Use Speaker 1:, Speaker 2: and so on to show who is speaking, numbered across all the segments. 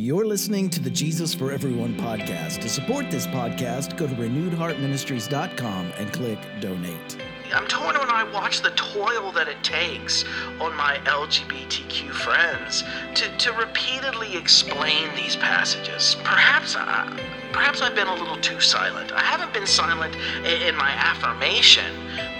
Speaker 1: You're listening to the Jesus for Everyone podcast. To support this podcast, go to renewedheartministries.com and click donate.
Speaker 2: I'm torn when I watch the toil that it takes on my LGBTQ friends to, to repeatedly explain these passages. Perhaps I, perhaps I've been a little too silent. I haven't been silent in, in my affirmation,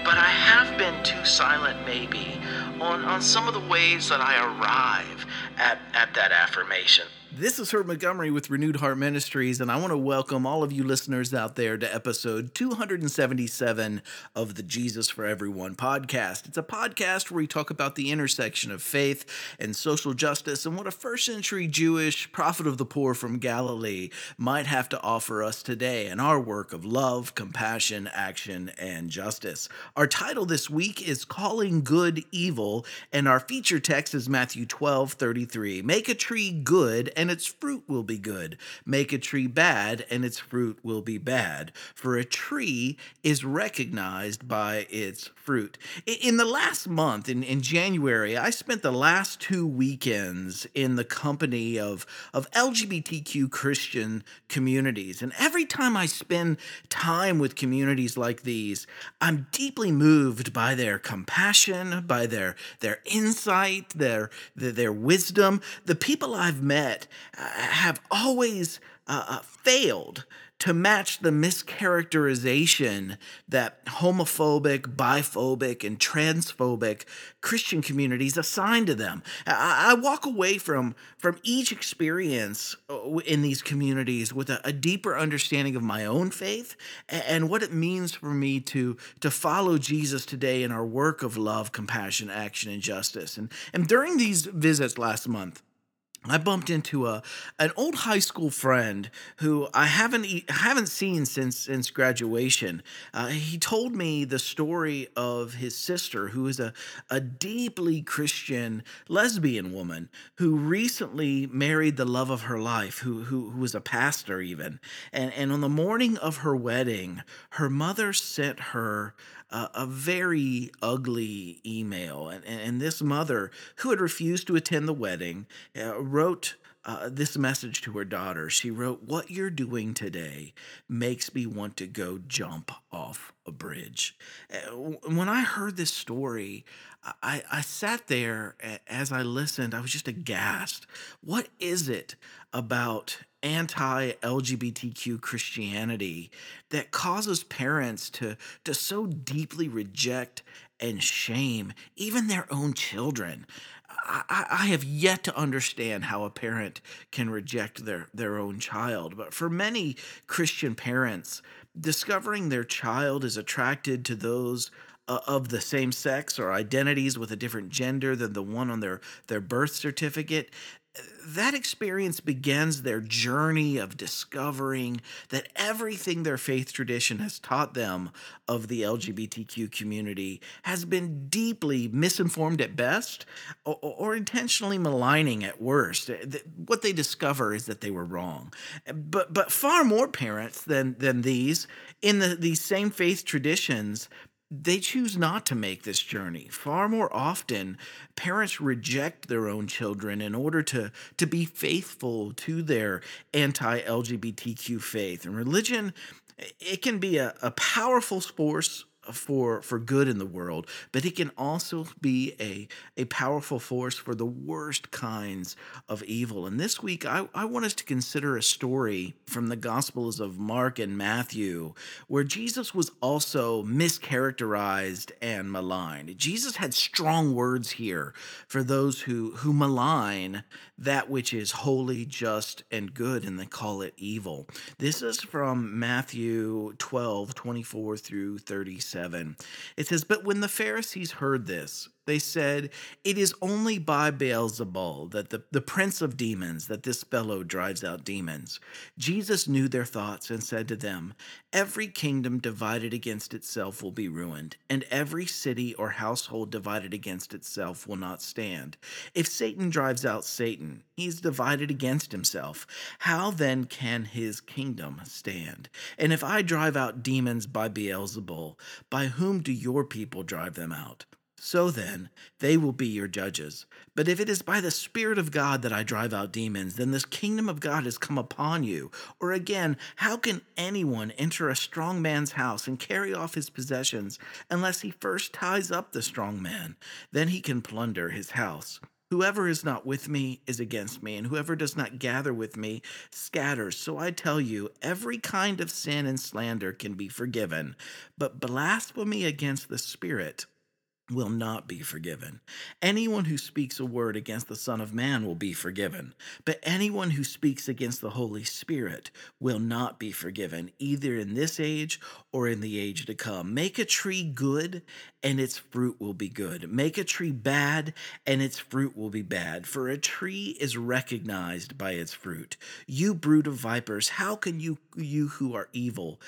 Speaker 2: but I have been too silent maybe on, on some of the ways that I arrive at, at that affirmation.
Speaker 1: This is Herb Montgomery with Renewed Heart Ministries, and I want to welcome all of you listeners out there to episode 277 of the Jesus for Everyone podcast. It's a podcast where we talk about the intersection of faith and social justice and what a first century Jewish prophet of the poor from Galilee might have to offer us today in our work of love, compassion, action, and justice. Our title this week is Calling Good Evil, and our feature text is Matthew 12 33. Make a tree good and its fruit will be good. Make a tree bad, and its fruit will be bad. For a tree is recognized by its fruit. In the last month, in, in January, I spent the last two weekends in the company of, of LGBTQ Christian communities. And every time I spend time with communities like these, I'm deeply moved by their compassion, by their, their insight, their, their, their wisdom. The people I've met have always uh, uh, failed to match the mischaracterization that homophobic, biphobic, and transphobic Christian communities assign to them. I, I, walk away from from each experience uh, in these communities with a, a deeper understanding of my own faith and, and what it means for me to to follow Jesus today in our work of love, compassion, action, and justice. And and during these visits last month. I bumped into a an old high school friend who I haven't haven't seen since since graduation. Uh, he told me the story of his sister, who is a a deeply Christian lesbian woman who recently married the love of her life, who who, who was a pastor even. And and on the morning of her wedding, her mother sent her a, a very ugly email. And, and, this mother, who had refused to attend the wedding, uh, wrote uh, this message to her daughter. She wrote, What you're doing today makes me want to go jump off a bridge. Uh, when I heard this story, I, I sat there as I listened, I was just aghast. What is it about anti LGBTQ Christianity that causes parents to, to so deeply reject and shame even their own children. I, I have yet to understand how a parent can reject their, their own child. But for many Christian parents, discovering their child is attracted to those of the same sex or identities with a different gender than the one on their, their birth certificate that experience begins their journey of discovering that everything their faith tradition has taught them of the LGBTQ community has been deeply misinformed at best or, or, intentionally maligning at worst. What they discover is that they were wrong. But but far more parents than than these in the, these same faith traditions they choose not to make this journey. Far more often, parents reject their own children in order to, to be faithful to their anti LGBTQ faith. And religion, it can be a, a powerful force for for good in the world, but it can also be a a powerful force for the worst kinds of evil. And this week, I, I want us to consider a story from the Gospels of Mark and Matthew, where Jesus was also mischaracterized and maligned. Jesus had strong words here for those who who malign that which is holy, just, and good, and they call it evil. This is from Matthew 12, 24 through 37. 7. It says, But when the Pharisees heard this, they said, It is only by Beelzebul, that the, the prince of demons, that this fellow drives out demons. Jesus knew their thoughts and said to them, Every kingdom divided against itself will be ruined, and every city or household divided against itself will not stand. If Satan drives out Satan, he's divided against himself. How then can his kingdom stand? And if I drive out demons by Beelzebul, by whom do your people drive them out? So then, they will be your judges. But if it is by the Spirit of God that I drive out demons, then this kingdom of God has come upon you. Or again, how can anyone enter a strong man's house and carry off his possessions unless he first ties up the strong man? Then he can plunder his house. Whoever is not with me is against me, and whoever does not gather with me scatters. So I tell you, every kind of sin and slander can be forgiven, but blasphemy against the Spirit will not be forgiven. Anyone who speaks a word against the Son of Man will be forgiven, but anyone who speaks against the Holy Spirit will not be forgiven, either in this age or in the age to come. Make a tree good, and its fruit will be good. Make a tree bad, and its fruit will be bad. For a tree is recognized by its fruit. You brood of vipers, how can you, you who are evil,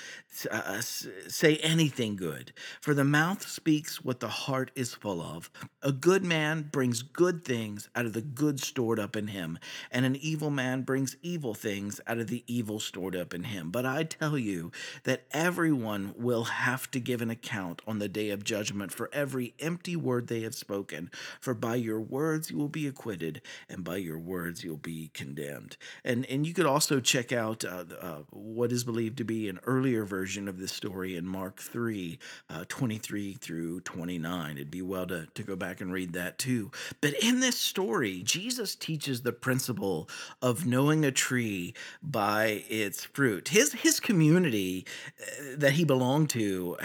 Speaker 1: uh, say anything good? For the mouth speaks what the heart is full of. A good man brings good things out of the good stored up in him, and an evil man brings evil things out of the evil stored up in him. But I tell you that everyone will have to give an account on the day of judgment for every empty word they have spoken. For by your words you will be acquitted, and by your words you'll be condemned. And and you could also check out uh, uh, what is believed to be an earlier version of this story in Mark 3, uh, 23 through 29 it'd be well to, to go back and read that too. But in this story, Jesus teaches the principle of knowing a tree by its fruit. His his community uh, that he belonged to,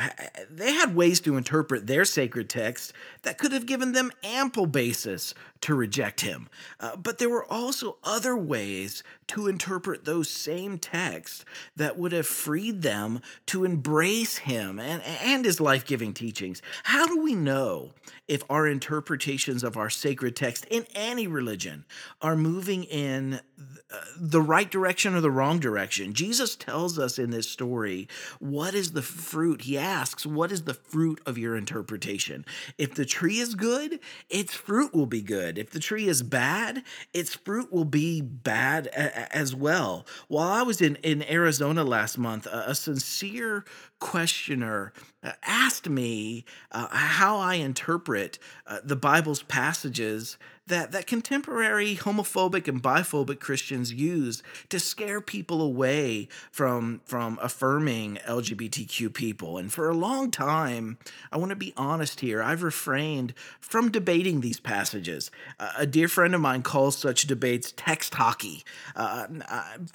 Speaker 1: they had ways to interpret their sacred text that could have given them ample basis to reject him. Uh, but there were also other ways to interpret those same texts that would have freed them to embrace him and, and his life giving teachings. How do we know if our interpretations of our sacred text in any religion are moving in the right direction or the wrong direction. Jesus tells us in this story what is the fruit. He asks, What is the fruit of your interpretation? If the tree is good, its fruit will be good. If the tree is bad, its fruit will be bad a- as well. While I was in, in Arizona last month, a, a sincere questioner uh, asked me uh, how I interpret uh, the Bible's passages that, that contemporary homophobic and biphobic Christians use to scare people away from, from affirming LGBTQ people. And for a long time, I want to be honest here, I've refrained from debating these passages. Uh, a dear friend of mine calls such debates text hockey. Uh,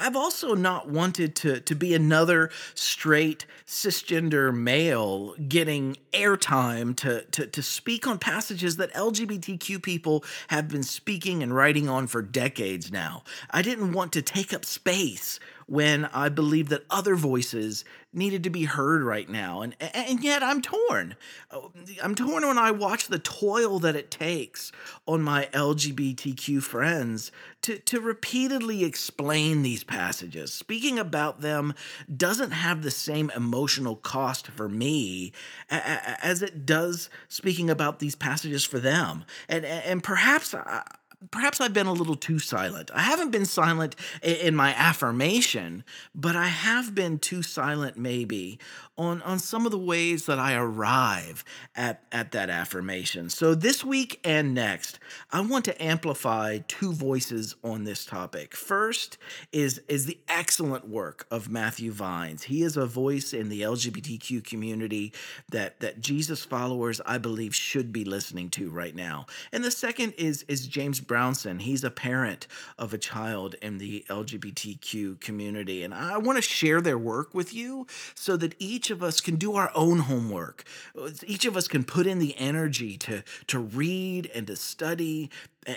Speaker 1: I've also not wanted to, to be another straight cisgender male getting airtime to, to, to speak on passages that LGBTQ people have have been speaking and writing on for decades now. I didn't want to take up space when I believed that other voices needed to be heard right now. And, and yet I'm torn. Uh, I'm torn when I watch the toil that it takes on my LGBTQ friends to, to repeatedly explain these passages. Speaking about them doesn't have the same emotional cost for me as it does speaking about these passages for them. And, and perhaps I, perhaps I've been a little too silent. I haven't been silent in my affirmation, but I have been too silent maybe on, on some of the ways that I arrive at, at that affirmation. So this week and next, I want to amplify two voices on this topic. First is, is the excellent work of Matthew Vines. He is a voice in the LGBTQ community that, that Jesus followers, I believe, should be listening to right now. And the second is, is James Brownson. He's a parent of a child in the LGBTQ community. And I want to share their work with you so that each of us can do our own homework. Each of us can put in the energy to, to read and to study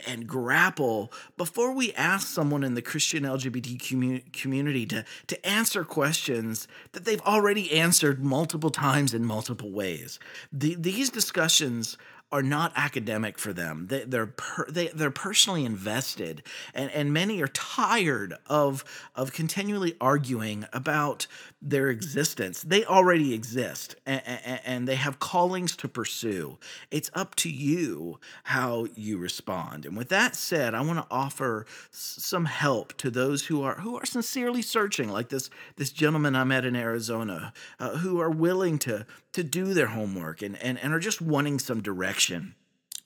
Speaker 1: and grapple before we ask someone in the Christian LGBT community to, to answer questions that they've already answered multiple times in multiple ways. The, these discussions are not academic for them. They, they're per, they, they're personally invested, and, and many are tired of of continually arguing about their existence. They already exist, and, and, they have callings to pursue. It's up to you how you respond. And with that said, I want to offer some help to those who are who are sincerely searching, like this this gentleman I met in Arizona, uh, who are willing to to do their homework and, and and are just wanting some direction.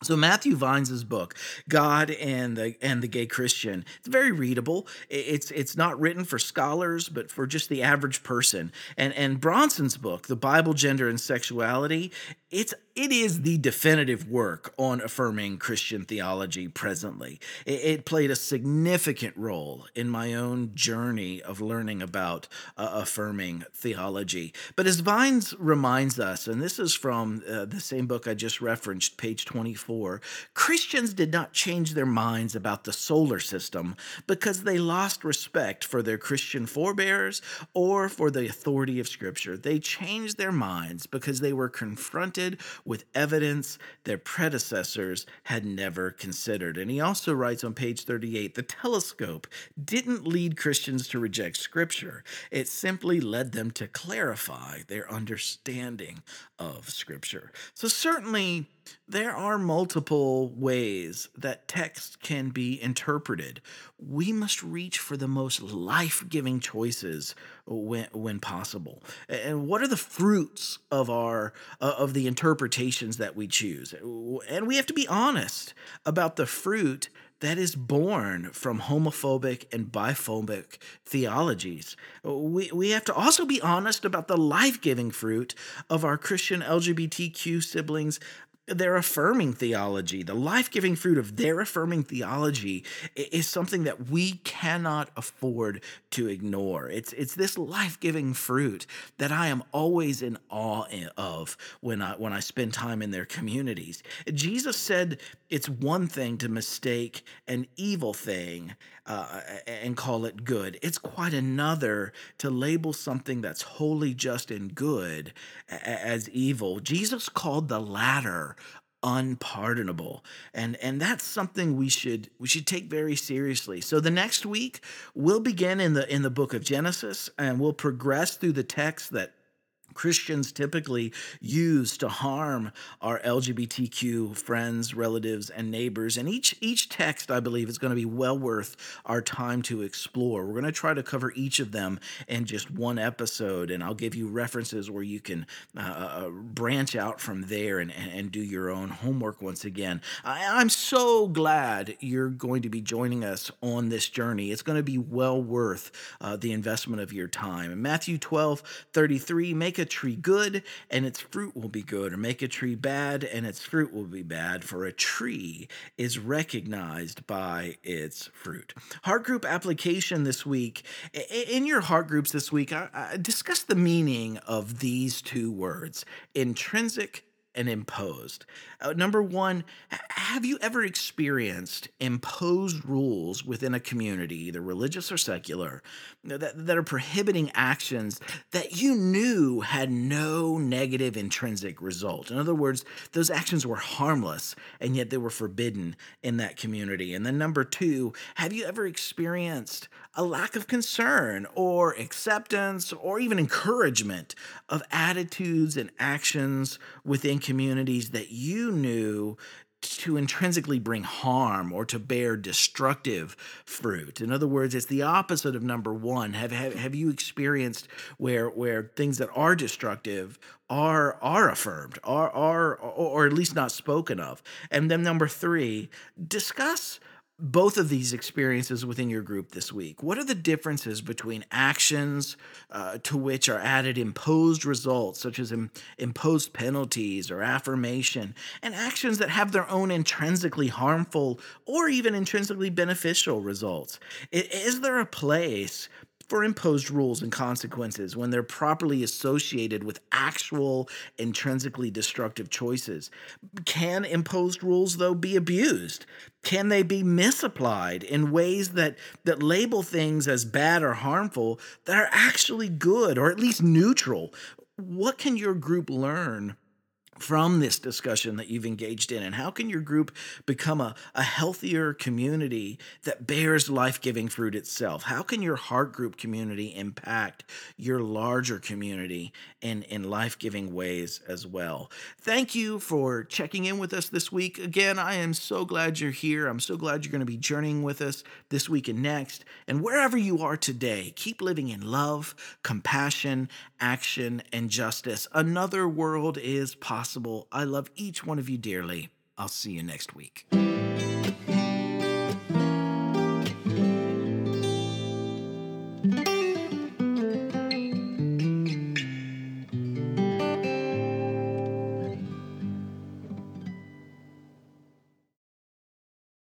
Speaker 1: So Matthew Vines's book, God and the and the Gay Christian, it's very readable. It's it's not written for scholars, but for just the average person. And and Brownson's book, The Bible, Gender, and Sexuality, it's it is the definitive work on affirming Christian theology presently. It, it played a significant role in my own journey of learning about uh, affirming theology. But as Vines reminds us, and this is from uh, the same book I just referenced, page 24, Christians did not change their minds about the solar system because they lost respect for their Christian forebears or for the authority of Scripture. They changed their minds because they were confronted with evidence their predecessors had never considered. And he also writes on page 38 the telescope didn't lead Christians to reject Scripture, it simply led them to clarify their understanding of Scripture. So, certainly, there are multiple ways that text can be interpreted. We must reach for the most life giving choices when, when possible. And what are the fruits of our uh, of the interpretations that we choose? And we have to be honest about the fruit that is born from homophobic and biphobic theologies. We, we have to also be honest about the life giving fruit of our Christian LGBTQ siblings their affirming theology, the life giving fruit of their affirming theology, is something that we cannot afford to ignore. It's, it's this life giving fruit that I am always in awe of when I, when I spend time in their communities. Jesus said it's one thing to mistake an evil thing uh, and call it good, it's quite another to label something that's wholly just and good as evil. Jesus called the latter unpardonable. And and that's something we should we should take very seriously. So the next week we'll begin in the in the book of genesis and we'll progress through the text that Christians typically use to harm our LGBTQ friends, relatives, and neighbors. And each each text, I believe, is going to be well worth our time to explore. We're going to try to cover each of them in just one episode, and I'll give you references where you can uh, uh branch out from there and, and do your own homework once again. I, I'm so glad you're going to be joining us on this journey. It's going to be well worth uh, the investment of your time. Matthew 12 33, make a tree good and its fruit will be good, or make a tree bad and its fruit will be bad, for a tree is recognized by its fruit. Heart group application this week. In your heart groups this week, I discuss the meaning of these two words intrinsic and imposed. Uh, number one, have you ever experienced imposed rules within a community, either religious or secular, that, that are prohibiting actions that you knew had no negative intrinsic result? In other words, those actions were harmless and yet they were forbidden in that community. And then number two, have you ever experienced a lack of concern or acceptance or even encouragement of attitudes and actions within communities that you knew to intrinsically bring harm or to bear destructive fruit. In other words, it's the opposite of number one. Have, have, have you experienced where where things that are destructive are are affirmed, are are or at least not spoken of? And then number three, discuss both of these experiences within your group this week. What are the differences between actions uh, to which are added imposed results, such as Im- imposed penalties or affirmation, and actions that have their own intrinsically harmful or even intrinsically beneficial results? Is there a place for imposed rules and consequences when they're properly associated with actual intrinsically destructive choices. Can imposed rules, though, be abused? Can they be misapplied in ways that, that label things as bad or harmful that are actually good or at least neutral? What can your group learn from this discussion that you've engaged in? And how can your group become a, a healthier community that bears life giving fruit itself? How can your heart group community impact your larger community in, in life giving ways as well? Thank you for checking in with us this week. Again, I am so glad you're here. I'm so glad you're going to be journeying with us this week and next. And wherever you are today, keep living in love, compassion, action, and justice. Another world is possible possible. I love each one of you dearly. I'll see you next week.